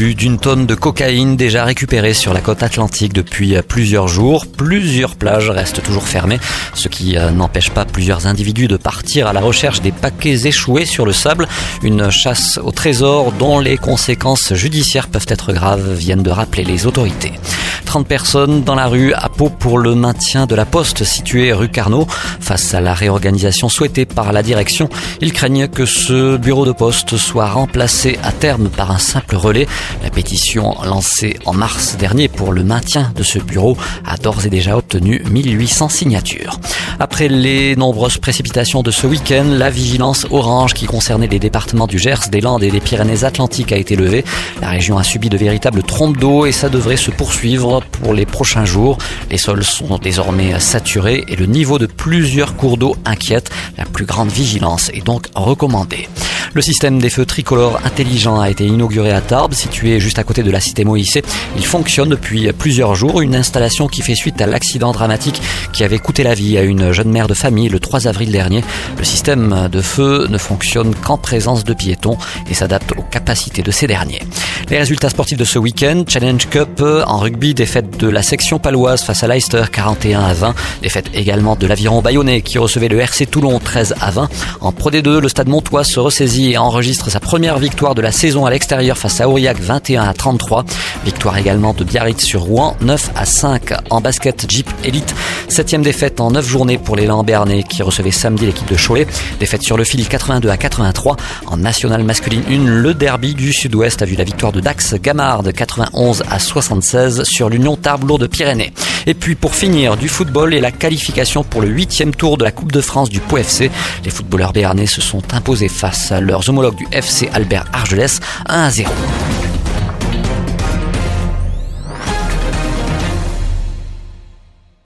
D'une tonne de cocaïne déjà récupérée sur la côte atlantique depuis plusieurs jours. Plusieurs plages restent toujours fermées, ce qui euh, n'empêche pas plusieurs individus de partir à la recherche des paquets échoués sur le sable. Une chasse au trésor dont les conséquences judiciaires peuvent être graves viennent de rappeler les autorités. 30 personnes dans la rue à Pau pour le maintien de la poste située rue Carnot. Face à la réorganisation souhaitée par la direction, ils craignent que ce bureau de poste soit remplacé à terme par un simple relais. La pétition lancée en mars dernier pour le maintien de ce bureau a d'ores et déjà obtenu 1800 signatures. Après les nombreuses précipitations de ce week-end, la vigilance orange qui concernait les départements du Gers, des Landes et des Pyrénées-Atlantiques a été levée. La région a subi de véritables trompes d'eau et ça devrait se poursuivre pour les prochains jours. Les sols sont désormais saturés et le niveau de plusieurs cours d'eau inquiète. La plus grande vigilance est donc recommandée. Le système des feux tricolores intelligents a été inauguré à Tarbes, situé juste à côté de la cité Moïse. Il fonctionne depuis plusieurs jours, une installation qui fait suite à l'accident dramatique qui avait coûté la vie à une jeune mère de famille le 3 avril dernier. Le système de feu ne fonctionne qu'en présence de piétons et s'adapte aux capacités de ces derniers. Les résultats sportifs de ce week-end, Challenge Cup en rugby, défaite de la section paloise face à Leicester 41 à 20, défaite également de l'aviron bayonnais qui recevait le RC Toulon 13 à 20. En Pro D2, le stade Montois se ressaisit enregistre sa première victoire de la saison à l'extérieur face à Aurillac 21 à 33. Victoire également de Biarritz sur Rouen 9 à 5 en basket Jeep Elite. Septième défaite en 9 journées pour les Lambernais qui recevaient samedi l'équipe de Cholet. Défaite sur le fil 82 à 83. En nationale masculine 1, le derby du sud-ouest a vu la victoire de Dax Gamard 91 à 76 sur l'Union Tarbes de Pyrénées. Et puis pour finir, du football et la qualification pour le huitième tour de la Coupe de France du POFC. Les footballeurs béarnais se sont imposés face à leurs homologues du FC Albert Argelès 1 à 0.